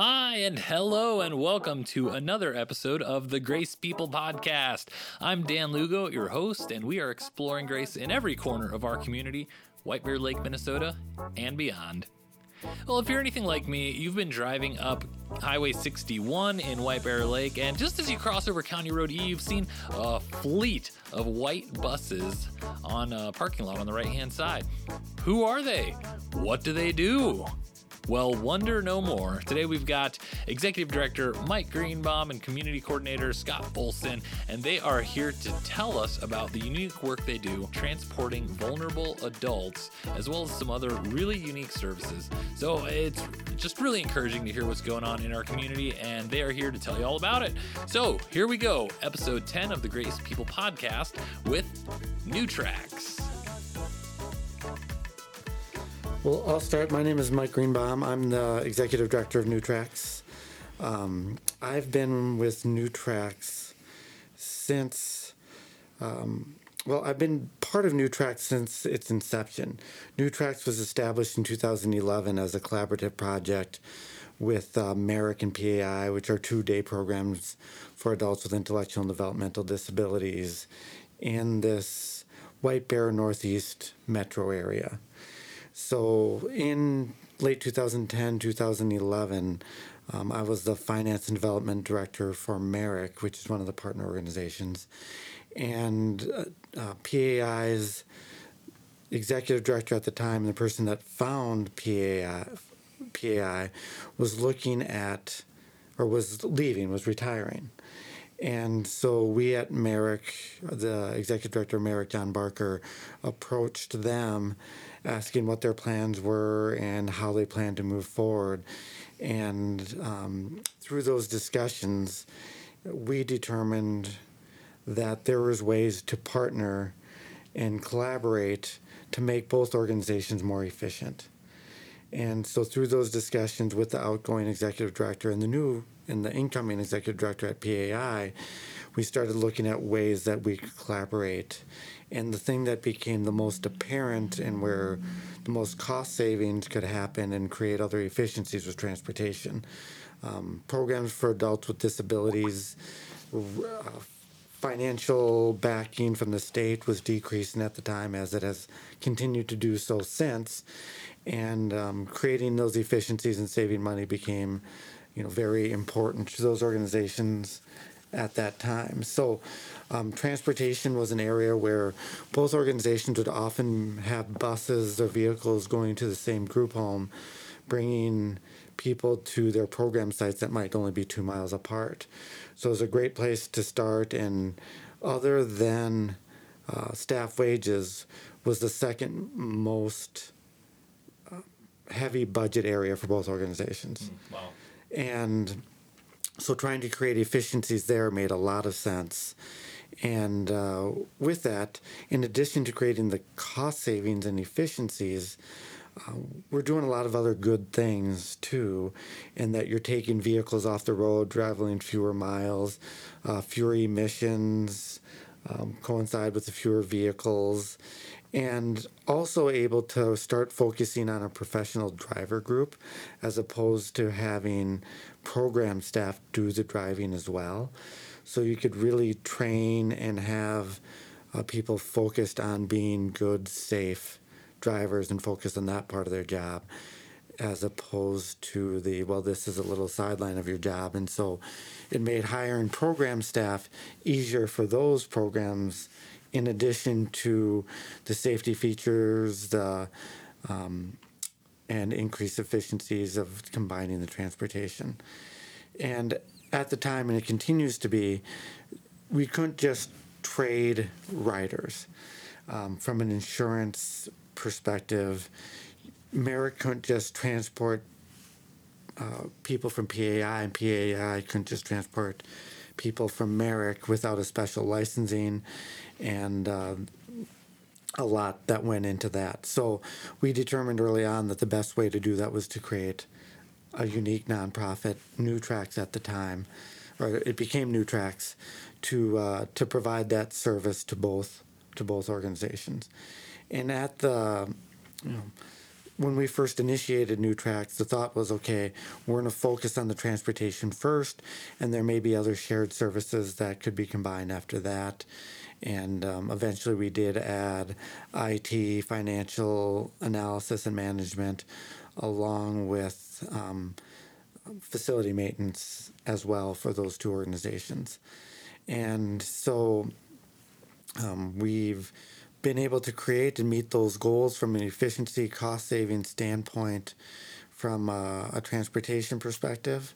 Hi, and hello, and welcome to another episode of the Grace People Podcast. I'm Dan Lugo, your host, and we are exploring grace in every corner of our community, White Bear Lake, Minnesota, and beyond. Well, if you're anything like me, you've been driving up Highway 61 in White Bear Lake, and just as you cross over County Road E, you've seen a fleet of white buses on a parking lot on the right hand side. Who are they? What do they do? Well, wonder no more. Today we've got Executive Director Mike Greenbaum and Community Coordinator Scott Bolson, and they are here to tell us about the unique work they do transporting vulnerable adults, as well as some other really unique services. So it's just really encouraging to hear what's going on in our community, and they are here to tell you all about it. So here we go, episode 10 of the Grace People podcast with New Tracks. Well, I'll start. My name is Mike Greenbaum. I'm the executive director of New Tracks. Um, I've been with New Tracks since, um, well, I've been part of New Tracks since its inception. New Tracks was established in 2011 as a collaborative project with uh, and PAI, which are two day programs for adults with intellectual and developmental disabilities in this White Bear Northeast metro area. So in late 2010, 2011, um, I was the finance and development director for Merrick, which is one of the partner organizations. And uh, uh, PAI's executive director at the time, the person that found PAI, PAI was looking at, or was leaving, was retiring. And so we at Merrick, the executive director Merrick John Barker, approached them asking what their plans were and how they plan to move forward. And um, through those discussions, we determined that there was ways to partner and collaborate to make both organizations more efficient. And so through those discussions with the outgoing executive director and the new and the incoming executive director at PAI, we started looking at ways that we could collaborate. And the thing that became the most apparent and where the most cost savings could happen and create other efficiencies was transportation. Um, programs for adults with disabilities, uh, financial backing from the state was decreasing at the time as it has continued to do so since. And um, creating those efficiencies and saving money became you know, very important to those organizations at that time. So, um, transportation was an area where both organizations would often have buses or vehicles going to the same group home, bringing people to their program sites that might only be two miles apart. So, it was a great place to start. And other than uh, staff wages, was the second most uh, heavy budget area for both organizations. Mm, wow. And so trying to create efficiencies there made a lot of sense. And uh, with that, in addition to creating the cost savings and efficiencies, uh, we're doing a lot of other good things too, in that you're taking vehicles off the road, traveling fewer miles, uh, fewer emissions, um, coincide with the fewer vehicles, and also able to start focusing on a professional driver group as opposed to having program staff do the driving as well. So you could really train and have uh, people focused on being good, safe drivers and focus on that part of their job as opposed to the well this is a little sideline of your job and so it made hiring program staff easier for those programs in addition to the safety features, the um, and increased efficiencies of combining the transportation. And at the time, and it continues to be, we couldn't just trade riders. Um, from an insurance perspective, Merrick couldn't just transport uh, people from PAI, and PAI couldn't just transport people from Merrick without a special licensing and uh, a lot that went into that. So we determined early on that the best way to do that was to create a unique nonprofit, New Tracks at the time, or it became New Tracks, to uh, to provide that service to both to both organizations. And at the you know, when we first initiated New Tracks, the thought was okay, we're going to focus on the transportation first, and there may be other shared services that could be combined after that. And um, eventually, we did add IT, financial analysis, and management, along with um, facility maintenance as well for those two organizations. And so um, we've been able to create and meet those goals from an efficiency, cost saving standpoint from a, a transportation perspective.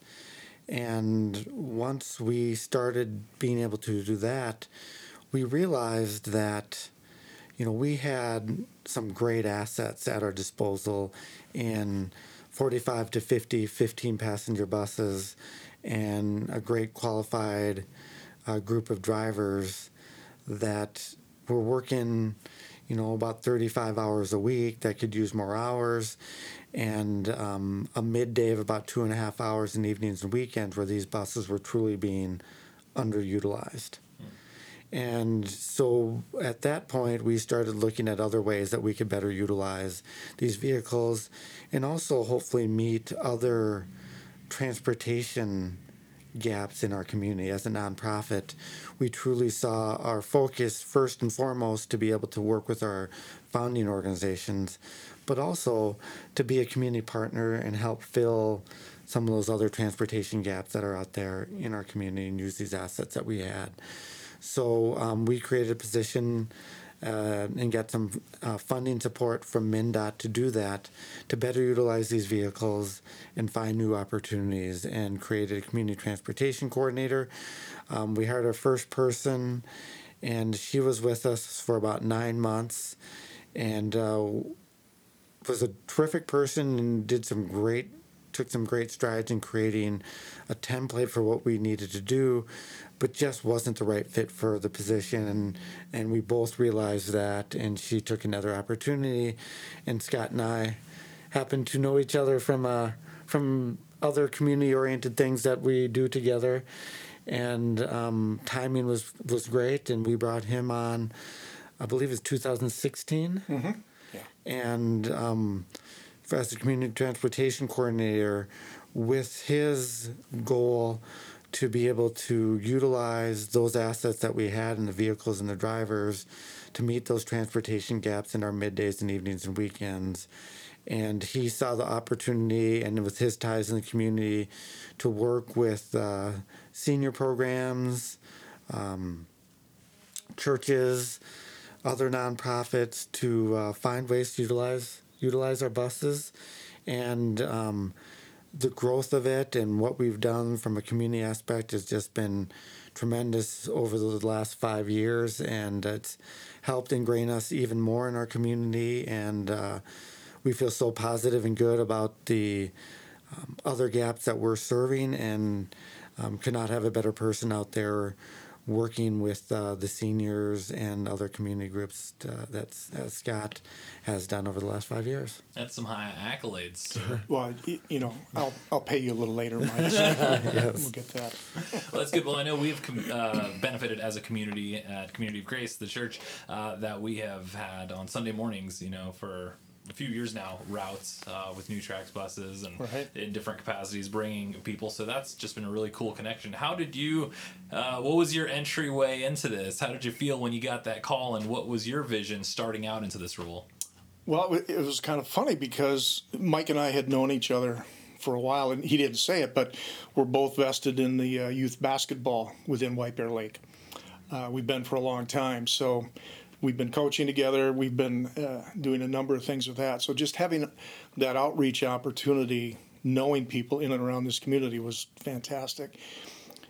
And once we started being able to do that, we realized that you know we had some great assets at our disposal in 45 to 50 15 passenger buses and a great qualified uh, group of drivers that were working, you know, about 35 hours a week that could use more hours, and um, a midday of about two and a half hours in evenings and weekends where these buses were truly being underutilized. And so at that point, we started looking at other ways that we could better utilize these vehicles and also hopefully meet other transportation gaps in our community. As a nonprofit, we truly saw our focus first and foremost to be able to work with our founding organizations, but also to be a community partner and help fill some of those other transportation gaps that are out there in our community and use these assets that we had. So um, we created a position uh, and got some uh, funding support from MnDOT to do that, to better utilize these vehicles and find new opportunities, and created a community transportation coordinator. Um, we hired our first person, and she was with us for about nine months, and uh, was a terrific person and did some great took some great strides in creating a template for what we needed to do but just wasn't the right fit for the position and and we both realized that and she took another opportunity and Scott and I happened to know each other from uh, from other community oriented things that we do together and um, timing was was great and we brought him on I believe it's 2016 mm-hmm. yeah. and um, as a community transportation coordinator with his goal to be able to utilize those assets that we had in the vehicles and the drivers to meet those transportation gaps in our middays and evenings and weekends. And he saw the opportunity, and with his ties in the community, to work with uh, senior programs, um, churches, other nonprofits to uh, find ways to utilize utilize our buses, and um, the growth of it and what we've done from a community aspect has just been tremendous over the last five years, and it's helped ingrain us even more in our community. And uh, we feel so positive and good about the um, other gaps that we're serving, and um, could not have a better person out there working with uh, the seniors and other community groups uh, that Scott has done over the last five years. That's some high accolades. Sir. Well, you know, I'll I'll pay you a little later, Mike. yes. We'll get that. Well, that's good. Well, I know we've uh, benefited as a community at Community of Grace, the church uh, that we have had on Sunday mornings. You know, for a few years now routes uh, with new tracks buses and right. in different capacities bringing people. So that's just been a really cool connection. How did you uh, what was your entryway into this? How did you feel when you got that call and what was your vision starting out into this role? Well it was kind of funny because mike and i had known each other for a while and he didn't say it but we're both vested in the uh, youth basketball within white bear lake. Uh, we've been for a long time so we've been coaching together. We've been uh, doing a number of things with that. So just having that outreach opportunity, knowing people in and around this community was fantastic.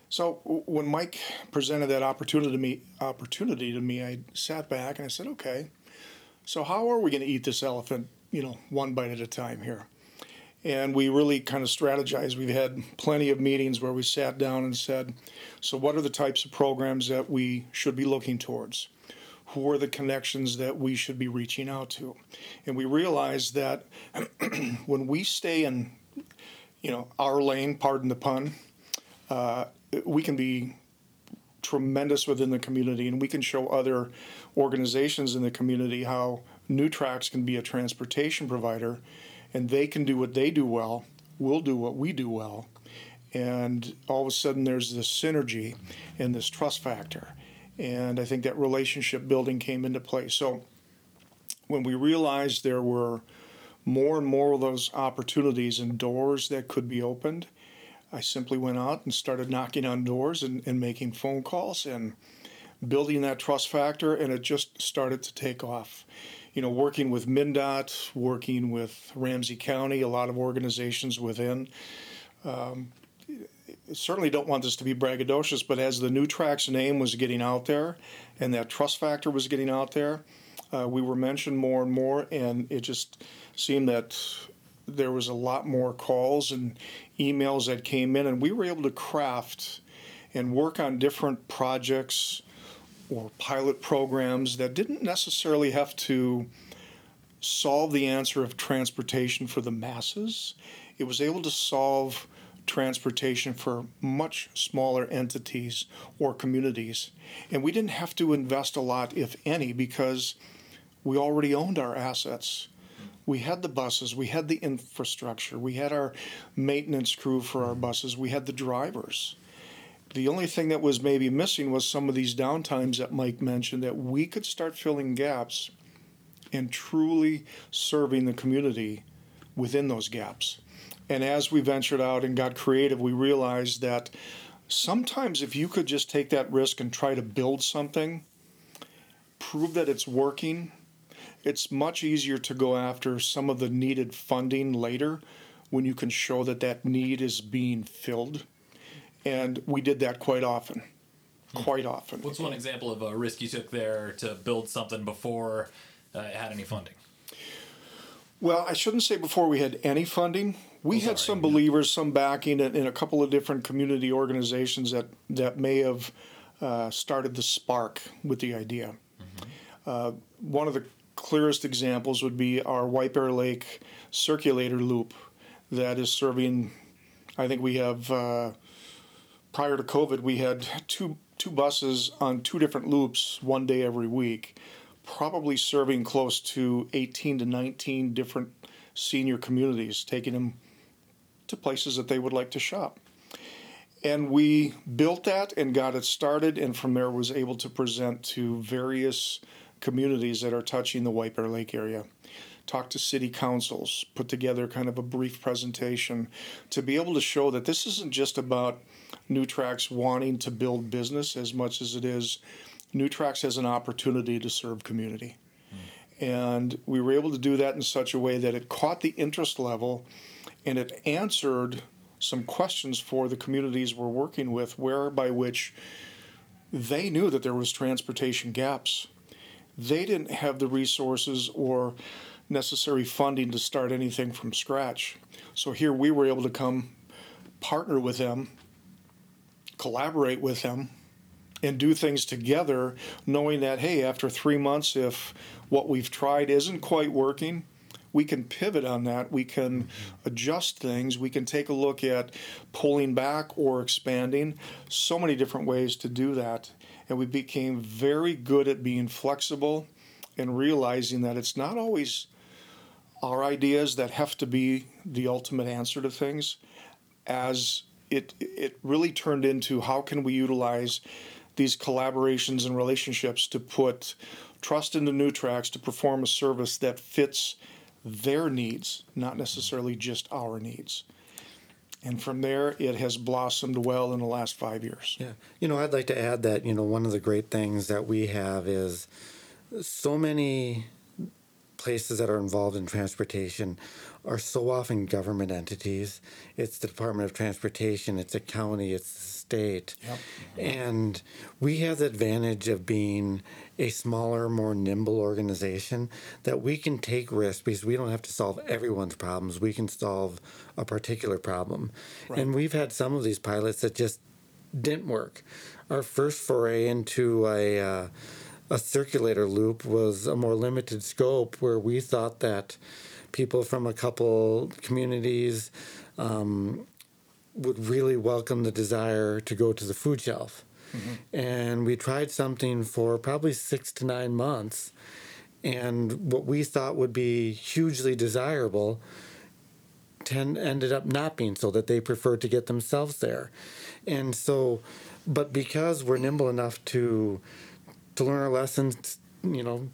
So when Mike presented that opportunity to me, opportunity to me, I sat back and I said, "Okay, so how are we going to eat this elephant? You know, one bite at a time here." And we really kind of strategized. We've had plenty of meetings where we sat down and said, "So what are the types of programs that we should be looking towards?" Who are the connections that we should be reaching out to. And we realize that when we stay in, you know, our lane, pardon the pun, uh, we can be tremendous within the community and we can show other organizations in the community how NuTrax can be a transportation provider and they can do what they do well, we'll do what we do well. And all of a sudden, there's this synergy and this trust factor. And I think that relationship building came into play. So when we realized there were more and more of those opportunities and doors that could be opened, I simply went out and started knocking on doors and, and making phone calls and building that trust factor, and it just started to take off. You know, working with MnDOT, working with Ramsey County, a lot of organizations within. Um, certainly don't want this to be braggadocious, but as the new track's name was getting out there and that trust factor was getting out there, uh, we were mentioned more and more, and it just seemed that there was a lot more calls and emails that came in, and we were able to craft and work on different projects or pilot programs that didn't necessarily have to solve the answer of transportation for the masses. It was able to solve transportation for much smaller entities or communities. And we didn't have to invest a lot, if any, because we already owned our assets. We had the buses, we had the infrastructure, we had our maintenance crew for our buses, we had the drivers. The only thing that was maybe missing was some of these downtimes that Mike mentioned that we could start filling gaps and truly serving the community within those gaps. And as we ventured out and got creative, we realized that sometimes if you could just take that risk and try to build something, prove that it's working, it's much easier to go after some of the needed funding later when you can show that that need is being filled. And we did that quite often. Quite often. What's one example of a risk you took there to build something before uh, it had any funding? Well, I shouldn't say before we had any funding. We had some believers, some backing in, in a couple of different community organizations that, that may have uh, started the spark with the idea. Uh, one of the clearest examples would be our White Bear Lake circulator loop that is serving, I think we have, uh, prior to COVID, we had two, two buses on two different loops one day every week, probably serving close to 18 to 19 different senior communities, taking them to places that they would like to shop. And we built that and got it started, and from there was able to present to various communities that are touching the White Bear Lake area. Talk to city councils, put together kind of a brief presentation to be able to show that this isn't just about NuTrax wanting to build business as much as it is NuTrax has an opportunity to serve community. Hmm. And we were able to do that in such a way that it caught the interest level and it answered some questions for the communities we're working with, whereby which they knew that there was transportation gaps. They didn't have the resources or necessary funding to start anything from scratch. So here we were able to come partner with them, collaborate with them, and do things together, knowing that, hey, after three months, if what we've tried isn't quite working, we can pivot on that. We can mm-hmm. adjust things. We can take a look at pulling back or expanding. So many different ways to do that. And we became very good at being flexible and realizing that it's not always our ideas that have to be the ultimate answer to things, as it, it really turned into how can we utilize these collaborations and relationships to put trust into new tracks to perform a service that fits their needs, not necessarily just our needs. And from there, it has blossomed well in the last five years. Yeah. You know, I'd like to add that, you know, one of the great things that we have is so many places that are involved in transportation are so often government entities. It's the Department of Transportation, it's a county, it's the state. And we have the advantage of being a smaller, more nimble organization that we can take risks because we don't have to solve everyone's problems. We can solve a particular problem. And we've had some of these pilots that just didn't work. Our first foray into a uh, a circulator loop was a more limited scope where we thought that people from a couple communities um, would really welcome the desire to go to the food shelf. And we tried something for probably six to nine months. and what we thought would be hugely desirable ten, ended up not being so that they preferred to get themselves there and so but because we're nimble enough to to learn our lessons you know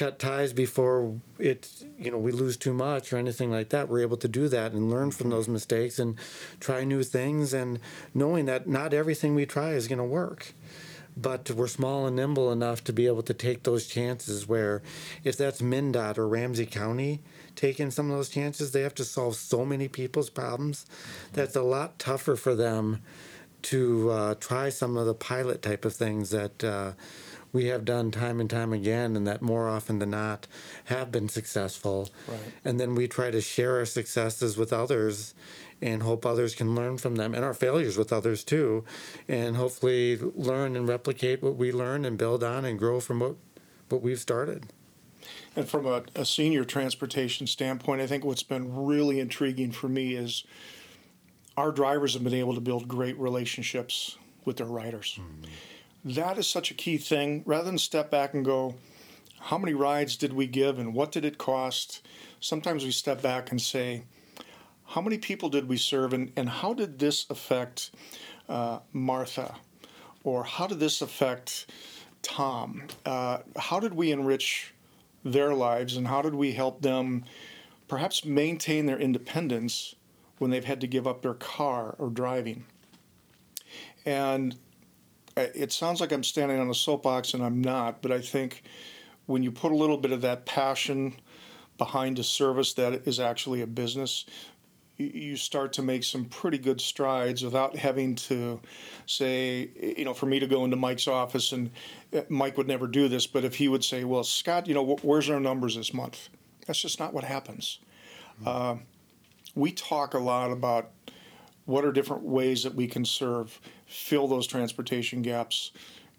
cut ties before it you know we lose too much or anything like that we're able to do that and learn from those mistakes and try new things and knowing that not everything we try is going to work. But we're small and nimble enough to be able to take those chances where if that's MnDOT or Ramsey County taking some of those chances, they have to solve so many people's problems that's a lot tougher for them to uh, try some of the pilot type of things that uh, we have done time and time again and that more often than not have been successful. Right. And then we try to share our successes with others and hope others can learn from them and our failures with others too and hopefully learn and replicate what we learn and build on and grow from what what we've started And from a, a senior transportation standpoint, I think what's been really intriguing for me is our drivers have been able to build great relationships with their riders. Mm-hmm. That is such a key thing. Rather than step back and go, how many rides did we give and what did it cost? Sometimes we step back and say, how many people did we serve and, and how did this affect uh, Martha? Or how did this affect Tom? Uh, how did we enrich their lives and how did we help them perhaps maintain their independence when they've had to give up their car or driving? And it sounds like I'm standing on a soapbox and I'm not, but I think when you put a little bit of that passion behind a service that is actually a business, you start to make some pretty good strides without having to say, you know, for me to go into Mike's office and uh, Mike would never do this, but if he would say, well, Scott, you know, where's our numbers this month? That's just not what happens. Mm-hmm. Uh, we talk a lot about what are different ways that we can serve, fill those transportation gaps,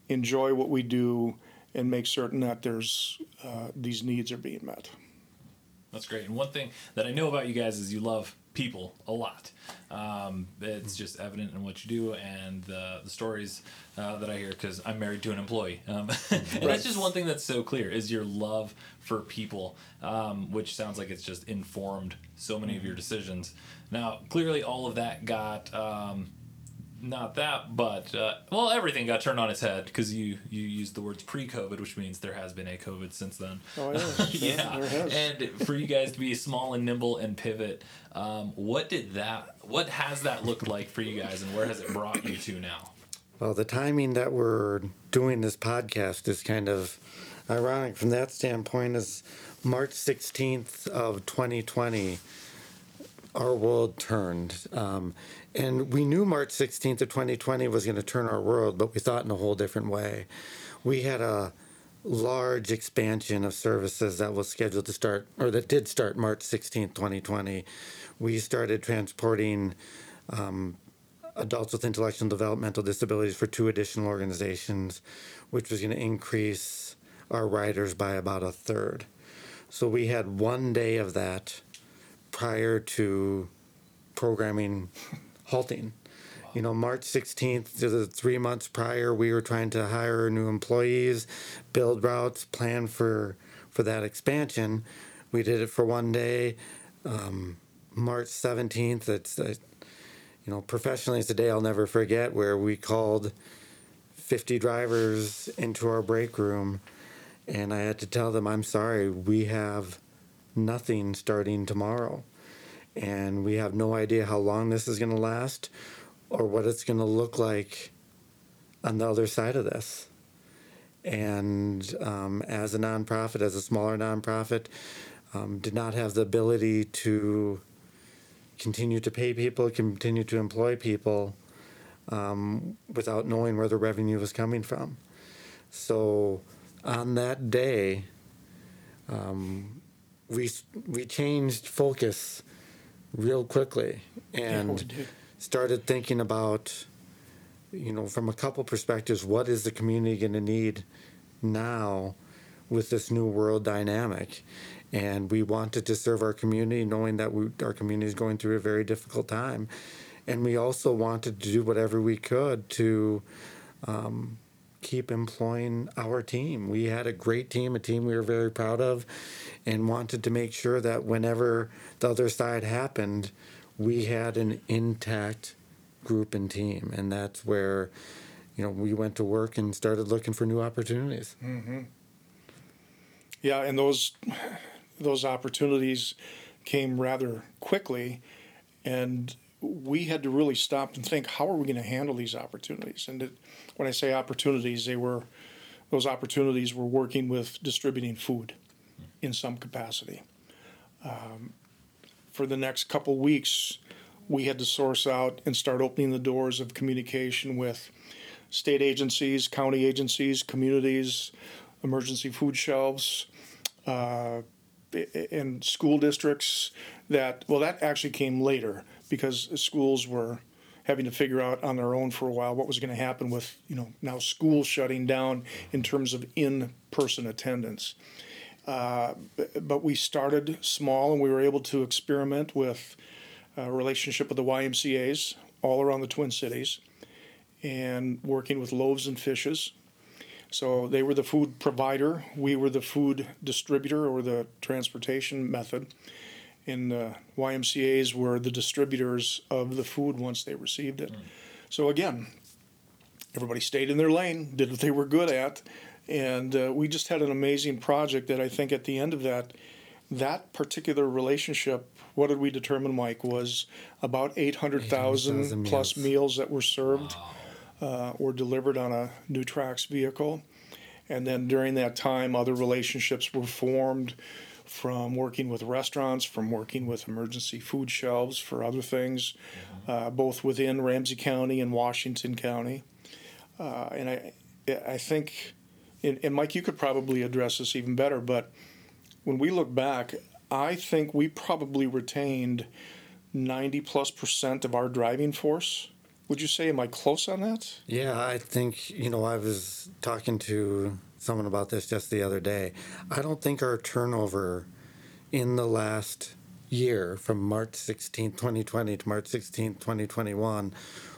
enjoy what we do, and make certain that there's uh, these needs are being met. That's great. And one thing that I know about you guys is you love people a lot. Um, it's just evident in what you do and the, the stories uh, that I hear because I'm married to an employee. Um, and that's just one thing that's so clear is your love for people, um, which sounds like it's just informed so many of your decisions. Now, clearly, all of that got um, not that, but uh, well, everything got turned on its head because you you used the words pre-COVID, which means there has been a COVID since then. Oh yeah, yeah. there has. And for you guys to be small and nimble and pivot, um, what did that? What has that looked like for you guys, and where has it brought you to now? Well, the timing that we're doing this podcast is kind of ironic from that standpoint. Is March 16th of 2020, our world turned. Um, and we knew March 16th of 2020 was going to turn our world, but we thought in a whole different way. We had a large expansion of services that was scheduled to start, or that did start March 16th, 2020. We started transporting um, adults with intellectual and developmental disabilities for two additional organizations, which was going to increase our riders by about a third. So we had one day of that prior to programming halting. You know, March 16th to the three months prior, we were trying to hire new employees, build routes, plan for for that expansion. We did it for one day. Um, March 17th, it's uh, you know professionally it's a day I'll never forget where we called 50 drivers into our break room, and I had to tell them I'm sorry we have nothing starting tomorrow and we have no idea how long this is going to last or what it's going to look like on the other side of this. And um, as a nonprofit, as a smaller nonprofit, um, did not have the ability to continue to pay people, continue to employ people um, without knowing where the revenue was coming from. So on that day, um, we we changed focus real quickly and Yeah, started thinking about you know from a couple perspectives what is the community going to need now with this new world dynamic? And we wanted to serve our community knowing that we, our community is going through a very difficult time. And we also wanted to do whatever we could to um, keep employing our team. We had a great team, a team we were very proud of, and wanted to make sure that whenever the other side happened, we had an intact group and team. And that's where, you know, we went to work and started looking for new opportunities. Mm-hmm. Yeah, and those those opportunities came rather quickly, and we had to really stop and think how are we going to handle these opportunities and it, when i say opportunities they were those opportunities were working with distributing food in some capacity um, for the next couple weeks we had to source out and start opening the doors of communication with state agencies county agencies communities emergency food shelves uh, and school districts that well that actually came later because schools were having to figure out on their own for a while what was going to happen with you know now schools shutting down in terms of in-person attendance. Uh, but we started small and we were able to experiment with a relationship with the YMCA's all around the Twin Cities and working with loaves and fishes. So they were the food provider, we were the food distributor or the transportation method And the YMCA's were the distributors of the food once they received it. Mm. So again, everybody stayed in their lane, did what they were good at, and uh, we just had an amazing project that I think at the end of that, that particular relationship, what did we determine, Mike, was about 800,000 plus meals. meals that were served wow. uh, or delivered on a NuTrax vehicle. And then during that time, other relationships were formed from working with restaurants, from working with emergency food shelves for other things, mm-hmm. uh, both within Ramsey County and Washington County. Uh, and I, I think, and, and Mike, you could probably address this even better, but when we look back, I think we probably retained 90 plus percent of our driving force. Would you say, am I close on that? Yeah, I think, you know, I was talking to someone about this just the other day. I don't think our turnover in the last year from March 16, 2020 to March 16, 2021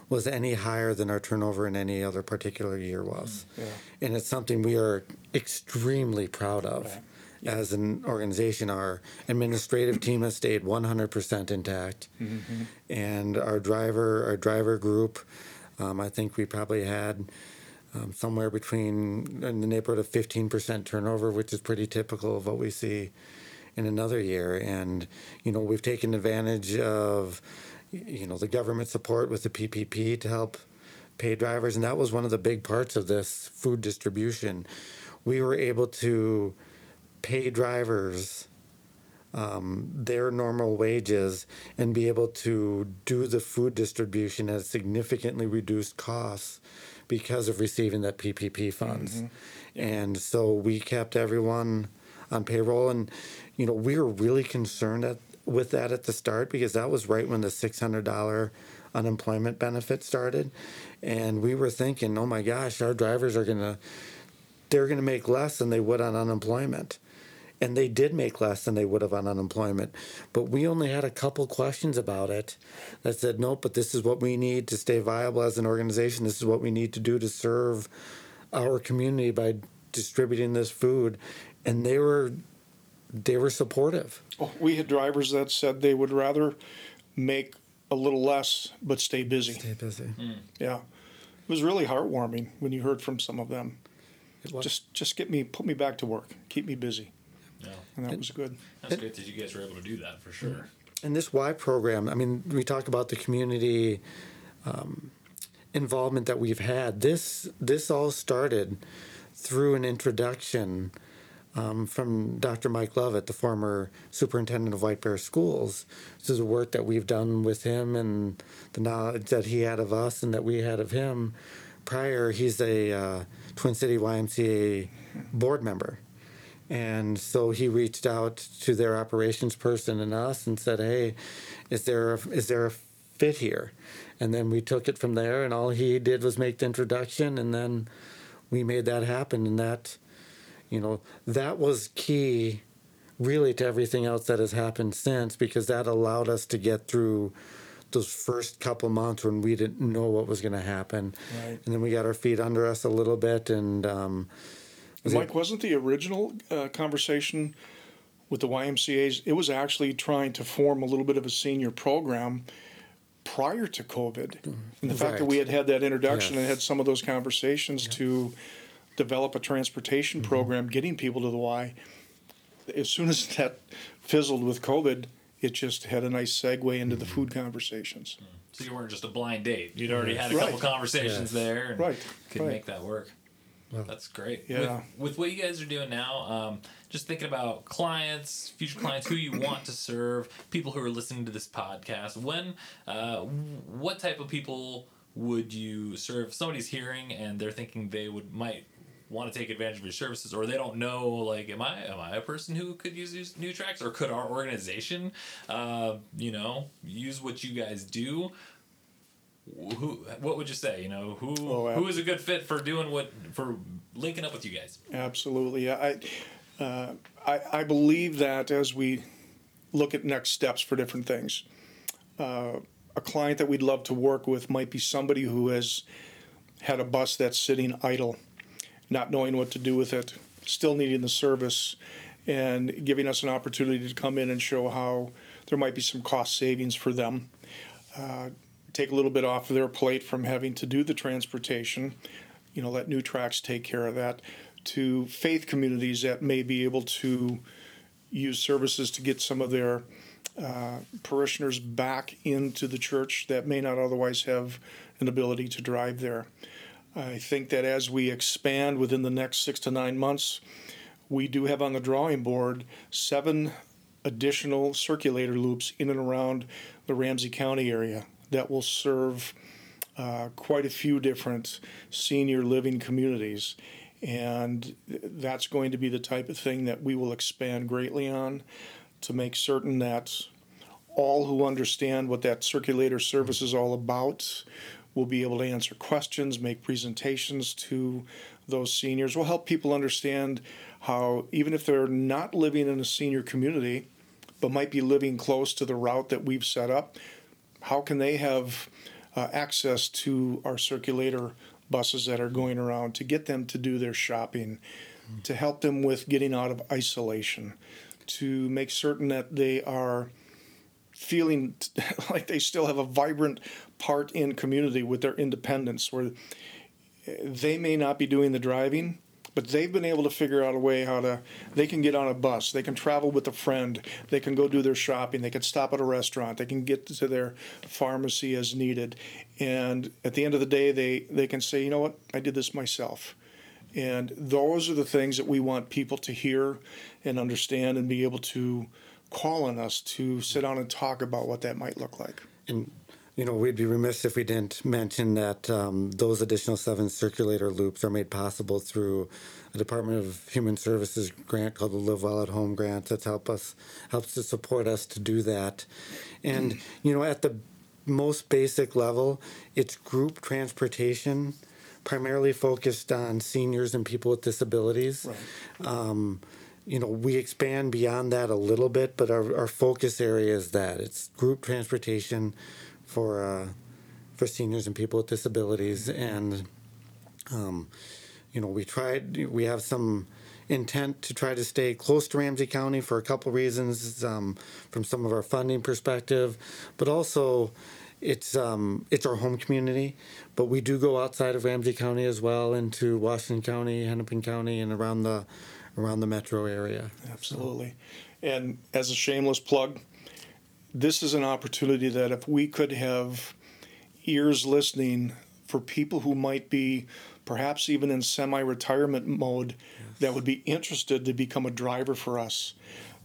was any higher than our turnover in any other particular year was. Mm, yeah. And it's something we are extremely proud of. Right. As an organization, our administrative team has stayed 100% intact, mm-hmm. and our driver, our driver group, um, I think we probably had um, somewhere between in the neighborhood of 15% turnover, which is pretty typical of what we see in another year. And, you know, we've taken advantage of, you know, the government support with the PPP to help pay drivers. And that was one of the big parts of this food distribution. We were able to pay drivers um, their normal wages and be able to do the food distribution at significantly reduced costs because of receiving that PPP funds. Mm-hmm. And so we kept everyone on payroll. And, you know, we were really concerned at, with that at the start because that was right when the $600 unemployment benefit started. And we were thinking, oh my gosh, our drivers are going to, they're going to make less than they would on unemployment and they did make less than they would have on unemployment. But we only had a couple questions about it that said, nope, but this is what we need to stay viable as an organization. This is what we need to do to serve our community by distributing this food. And they were they were supportive. Oh, we had drivers that said they would rather make a little less but stay busy. Stay busy. Mm. Yeah. It was really heartwarming when you heard from some of them. Just just get me put me back to work. Keep me busy. Yeah. And that was good. That's good that you guys were able to do that for sure. And this Y program, I mean, we talked about the community um, involvement that we've had. This this all started through an introduction um, from Dr. Mike Lovett, the former superintendent of White Bear Schools. This is work that we've done with him and the knowledge that he had of us and that we had of him. Prior, he's a uh, Twin City YMCA board member. And so he reached out to their operations person and us and said, "Hey, is there a, is there a fit here?" And then we took it from there. And all he did was make the introduction, and then we made that happen. And that, you know, that was key, really, to everything else that has happened since, because that allowed us to get through those first couple months when we didn't know what was going to happen, Right. and then we got our feet under us a little bit, and um, was Mike, wasn't the original uh, conversation with the YMCA's? It was actually trying to form a little bit of a senior program prior to COVID, and the fact that we had had that introduction and had some of those conversations to develop a transportation Mm-hmm. program, getting people to the Y. As soon as that fizzled with COVID, it just had a nice segue into Mm-hmm. the food conversations. So you weren't just a blind date. You'd already had a couple conversations Yes. there. And Right, Could right. make that work. That's great. Yeah. With, with what you guys are doing now, um, just thinking about clients, future clients, who you want to serve, people who are listening to this podcast. When, uh, what type of people would you serve? If somebody's hearing and they're thinking they would might want to take advantage of your services, or they don't know, like, am I am I a person who could use these new tracks, or could our organization, uh, you know, use what you guys do? who what would you say you know who Oh, who is a good fit for doing what for linking up with you guys Absolutely. I, uh, I, I believe that as we look at next steps for different things, uh, a client that we'd love to work with might be somebody who has had a bus that's sitting idle, not knowing what to do with it, still needing the service, and giving us an opportunity to come in and show how there might be some cost savings for them. Uh, take a little bit off of their plate from having to do the transportation you know, let New Tracks take care of that, to faith communities that may be able to use services to get some of their uh, parishioners back into the church that may not otherwise have an ability to drive there. I think that as we expand within the next six to nine months, we do have on the drawing board seven additional circulator loops in and around the Ramsey County area that will serve uh, quite a few different senior living communities. And that's going to be the type of thing that we will expand greatly on to make certain that all who understand what that circulator service is all about will be able to answer questions, make presentations to those seniors. We'll help people understand how, even if they're not living in a senior community, but might be living close to the route that we've set up, how can they have uh, access to our circulator buses that are going around to get them to do their shopping, to help them with getting out of isolation, to make certain that they are feeling like they still have a vibrant part in community with their independence where eh, they may not be doing the driving but they've been able to figure out a way how to they can get on a bus they can travel with a friend they can go do their shopping they can stop at a restaurant they can get to their pharmacy as needed. And at the end of the day they they can say you know what? I did this myself. And those are the things that we want people to hear and understand and be able to call on us to sit down and talk about what that might look like And you know, we'd be remiss if we didn't mention that um, those additional seven circulator loops are made possible through a Department of Human Services grant called the Live Well at Home grant that's help us helps to support us to do that. And you know, at the most basic level, it's group transportation, primarily focused on seniors and people with disabilities. Um, you know, we expand beyond that a little bit, but our, our focus area is that it's group transportation for uh, for seniors and people with disabilities, and um, you know, we tried. We have some intent to try to stay close to Ramsey County for a couple reasons, um, from some of our funding perspective, but also it's um, it's our home community. But we do go outside of Ramsey County as well into Washington County, Hennepin County, and around the around the metro area. Absolutely. And as a shameless plug, this is an opportunity that if we could have ears listening for people who might be perhaps even in semi retirement mode that would be interested to become a driver for us,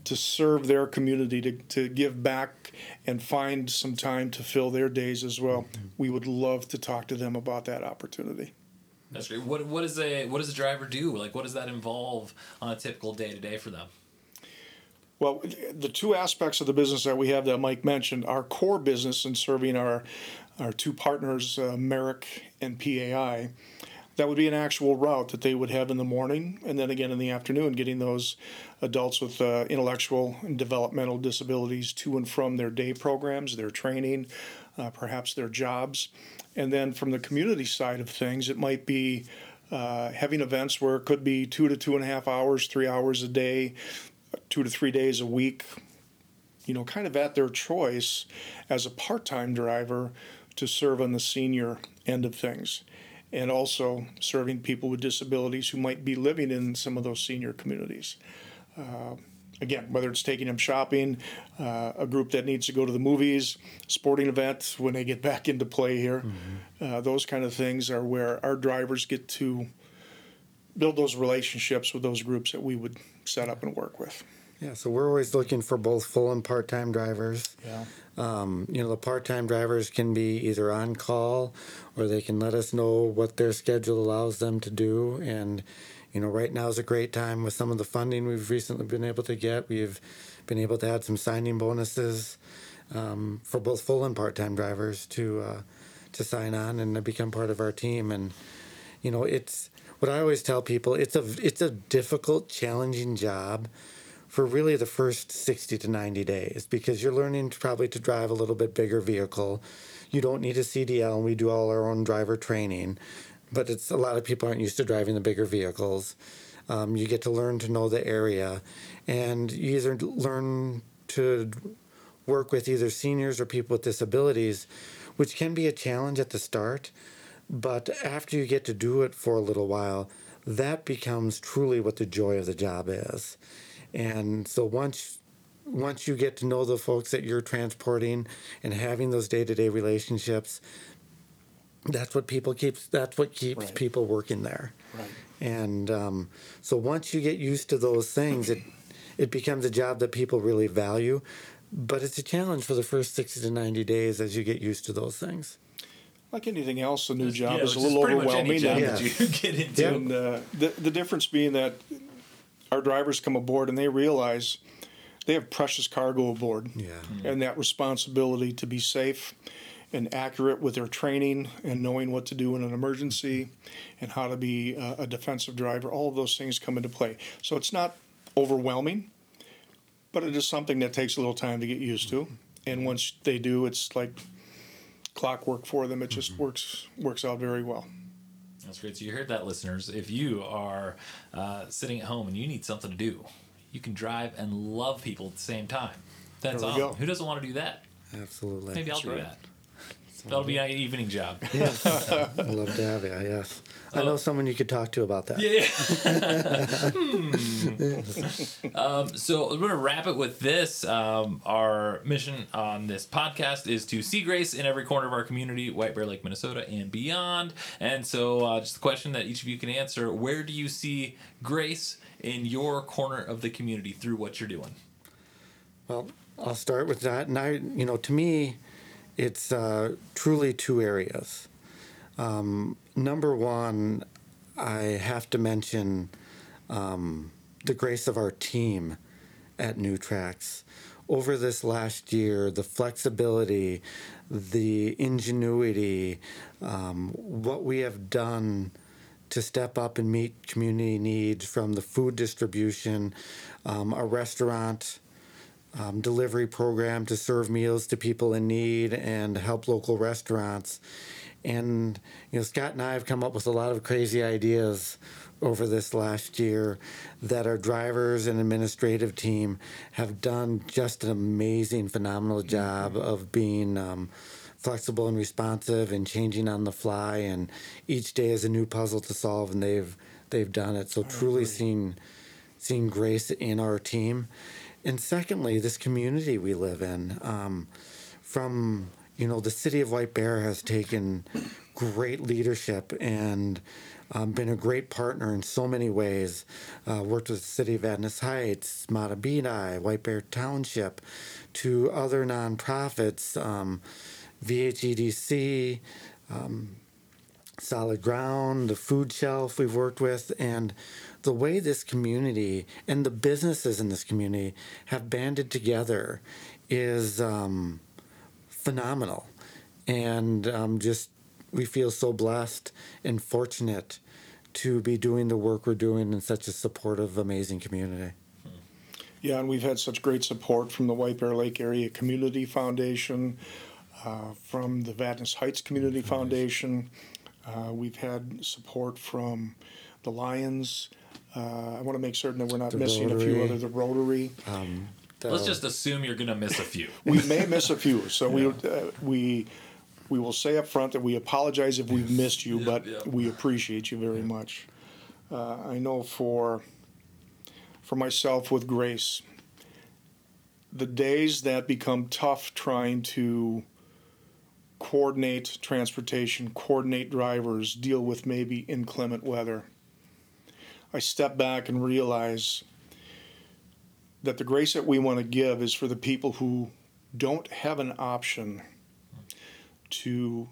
to serve their community, to, to give back and find some time to fill their days as well. Mm-hmm. We would love to talk to them about that opportunity. That's great what what does a what does a driver do? Like what does that involve on a typical day to day for them? Well, the two aspects of the business that we have that Mike mentioned, our core business in serving our our two partners, uh, Merrick and PAI, that would be an actual route that they would have in the morning and then again in the afternoon, getting those adults with uh, intellectual and developmental disabilities to and from their day programs, their training, uh, perhaps their jobs. And then from the community side of things, it might be uh, having events where it could be two to two and a half hours, three hours a day, two to three days a week, you know, kind of at their choice as a part time driver to serve on the senior end of things. And also serving people with disabilities who might be living in some of those senior communities. Uh, again, whether it's taking them shopping, uh, a group that needs to go to the movies, sporting event when they get back into play here, mm-hmm. uh, those kind of things are where our drivers get to build those relationships with those groups that we would set up and work with. Yeah, so we're always looking for both full and part time drivers. Yeah. Um, you know, the part time drivers can be either on call or they can let us know what their schedule allows them to do. And, you know, right now is a great time with some of the funding we've recently been able to get. We've been able to add some signing bonuses um, for both full and part time drivers to, uh, to sign on and become part of our team. And, you know, it's what I always tell people it's a, it's a difficult, challenging job for really the first 60 to 90 days because you're learning to probably to drive a little bit bigger vehicle. You don't need a CDL, and we do all our own driver training, but it's a lot of people aren't used to driving the bigger vehicles. Um, you get to learn to know the area, and you either learn to work with either seniors or people with disabilities, which can be a challenge at the start. But after you get to do it for a little while, that becomes truly what the joy of the job is. And so once once you get to know the folks that you're transporting and having those day-to-day relationships, that's what people keeps that's what keeps right. people working there. Right. And um, so once you get used to those things, it it becomes a job that people really value. But it's a challenge for the first 60 to 90 days as you get used to those things. Like anything else, a new job yeah, is a little overwhelming. Job yeah. you get into. And uh, the, the difference being that our drivers come aboard and they realize they have precious cargo aboard. Yeah. Mm-hmm. And that responsibility to be safe and accurate with their training and knowing what to do in an emergency and how to be a, a defensive driver, all of those things come into play. So it's not overwhelming, but it is something that takes a little time to get used to. And once they do, it's like clockwork for them. It just mm-hmm. works works out very well. That's great. So you heard that, listeners. If you are uh, sitting at home and you need something to do, you can drive and love people at the same time. That's awesome. Go. Who doesn't want to do that? Absolutely. Maybe I'll do right. that. That'll be an evening job. Yes. I'd love to have you. Yes. I know someone you could talk to about that. Yeah. hmm. um, so we're going to wrap it with this. Um, our mission on this podcast is to see grace in every corner of our community, White Bear Lake, Minnesota, and beyond. And so, uh, just a question that each of you can answer: Where do you see grace in your corner of the community through what you're doing? Well, I'll start with that. And I, you know, to me, it's uh, truly two areas. Um, number one, I have to mention um, the grace of our team at NewTrax. Over this last year, the flexibility, the ingenuity, um, what we have done to step up and meet community needs from the food distribution, um, a restaurant um, delivery program to serve meals to people in need and help local restaurants. And you know, Scott and I have come up with a lot of crazy ideas over this last year that our drivers and administrative team have done just an amazing, phenomenal job mm-hmm. of being um, flexible and responsive and changing on the fly. And each day is a new puzzle to solve, and they've they've done it. So truly seeing seeing grace in our team, and secondly, this community we live in. Um, from you know, the city of White Bear has taken great leadership and um, been a great partner in so many ways. Uh, worked with the city of Vadnais Heights, Mahtomedi, White Bear Township, to other nonprofits, um, VHEDC, um, Solid Ground, the Food Shelf we've worked with, and the way this community and the businesses in this community have banded together is um, phenomenal. And um, just, we feel so blessed and fortunate to be doing the work we're doing in such a supportive, amazing community. Yeah, and we've had such great support from the White Bear Lake Area Community Foundation, uh, from the Vadnais Heights Community Foundation. Uh, we've had support from the Lions. Uh, I want to make certain that we're not The missing a few Rotary. other. The Rotary. The- Let's just assume you're gonna miss a few. we may miss a few, so we uh, we we will say up front that we apologize if we've missed you, but yeah. we appreciate you very much. Uh, I know for for myself with Grace, the days that become tough trying to coordinate transportation, coordinate drivers, deal with maybe inclement weather. I step back and realize that the grace that we want to give is for the people who don't have an option to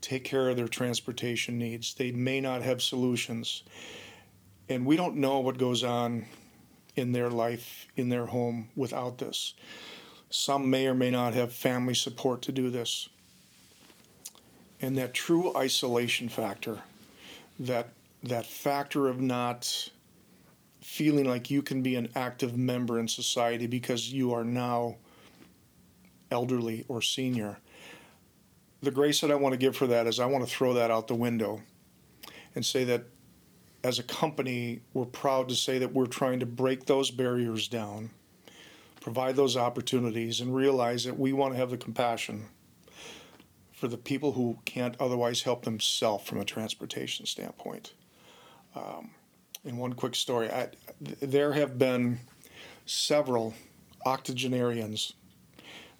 take care of their transportation needs. They may not have solutions. And we don't know what goes on in their life, in their home without this. Some may or may not have family support to do this. And that true isolation factor, that that factor of not feeling like you can be an active member in society because you are now elderly or senior. The grace that I want to give for that is I want to throw that out the window and say that as a company, we're proud to say that we're trying to break those barriers down, provide those opportunities, and realize that we want to have the compassion for the people who can't otherwise help themselves from a transportation standpoint. Um, and one quick story I, there have been several octogenarians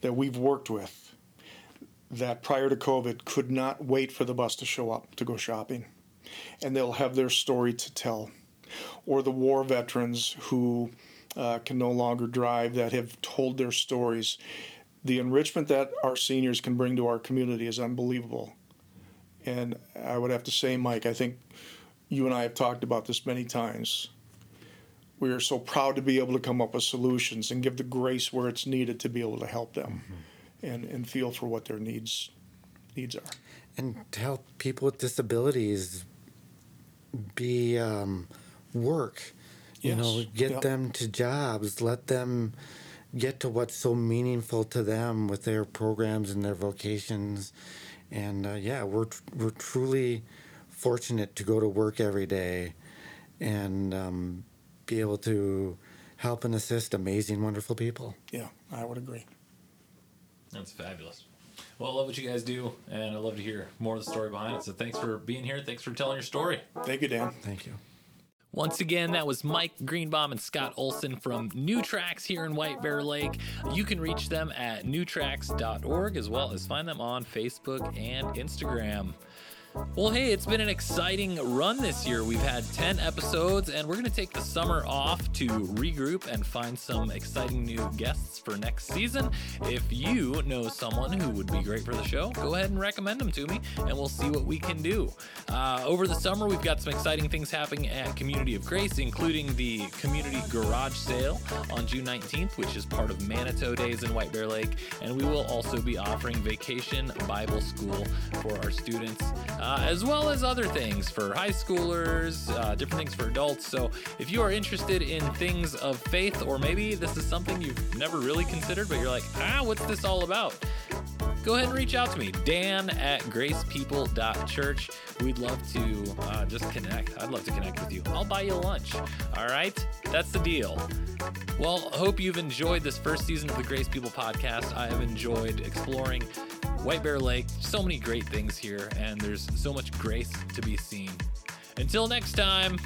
that we've worked with that prior to COVID could not wait for the bus to show up to go shopping. And they'll have their story to tell. Or the war veterans who uh, can no longer drive that have told their stories. The enrichment that our seniors can bring to our community is unbelievable. And I would have to say, Mike, I think you and I have talked about this many times. We are so proud to be able to come up with solutions and give the grace where it's needed to be able to help them and, and feel for what their needs needs are. and to help people with disabilities be um, work you know get yep. them to jobs let them get to what's so meaningful to them with their programs and their vocations and uh, yeah we're we're truly fortunate to go to work every day and um, be able to help and assist amazing wonderful people Yeah, I would agree. That's fabulous. Well, I love what you guys do, and I love to hear more of the story behind it. So thanks for being here. Thanks for telling your story. Thank you, Dan. thank you Once again, that was Mike Greenbaum and Scott Olson from New Trax here in White Bear Lake. You can reach them at newtrax.org as well as find them on Facebook and Instagram. Well, hey, it's been an exciting run this year. We've had 10 episodes, and we're going to take the summer off to regroup and find some exciting new guests for next season. If you know someone who would be great for the show, go ahead and recommend them to me, and we'll see what we can do. Uh, over the summer, we've got some exciting things happening at Community of Grace, including the Community Garage Sale on June 19th, which is part of Manitou Days in White Bear Lake, and we will also be offering Vacation Bible School for our students, uh, as well as other things for high schoolers, uh, different things for adults. So if you are interested in things of faith, or maybe this is something you've never really considered, but you're like, ah, what's this all about? go ahead and reach out to me, Dan at gracepeople.church. We'd love to uh, just connect. I'd love to connect with you. I'll buy you lunch. All right? That's the deal. Well, hope you've enjoyed this first season of the Grace People podcast. I have enjoyed exploring White Bear Lake. So many great things here, and there's so much grace to be seen. Until next time,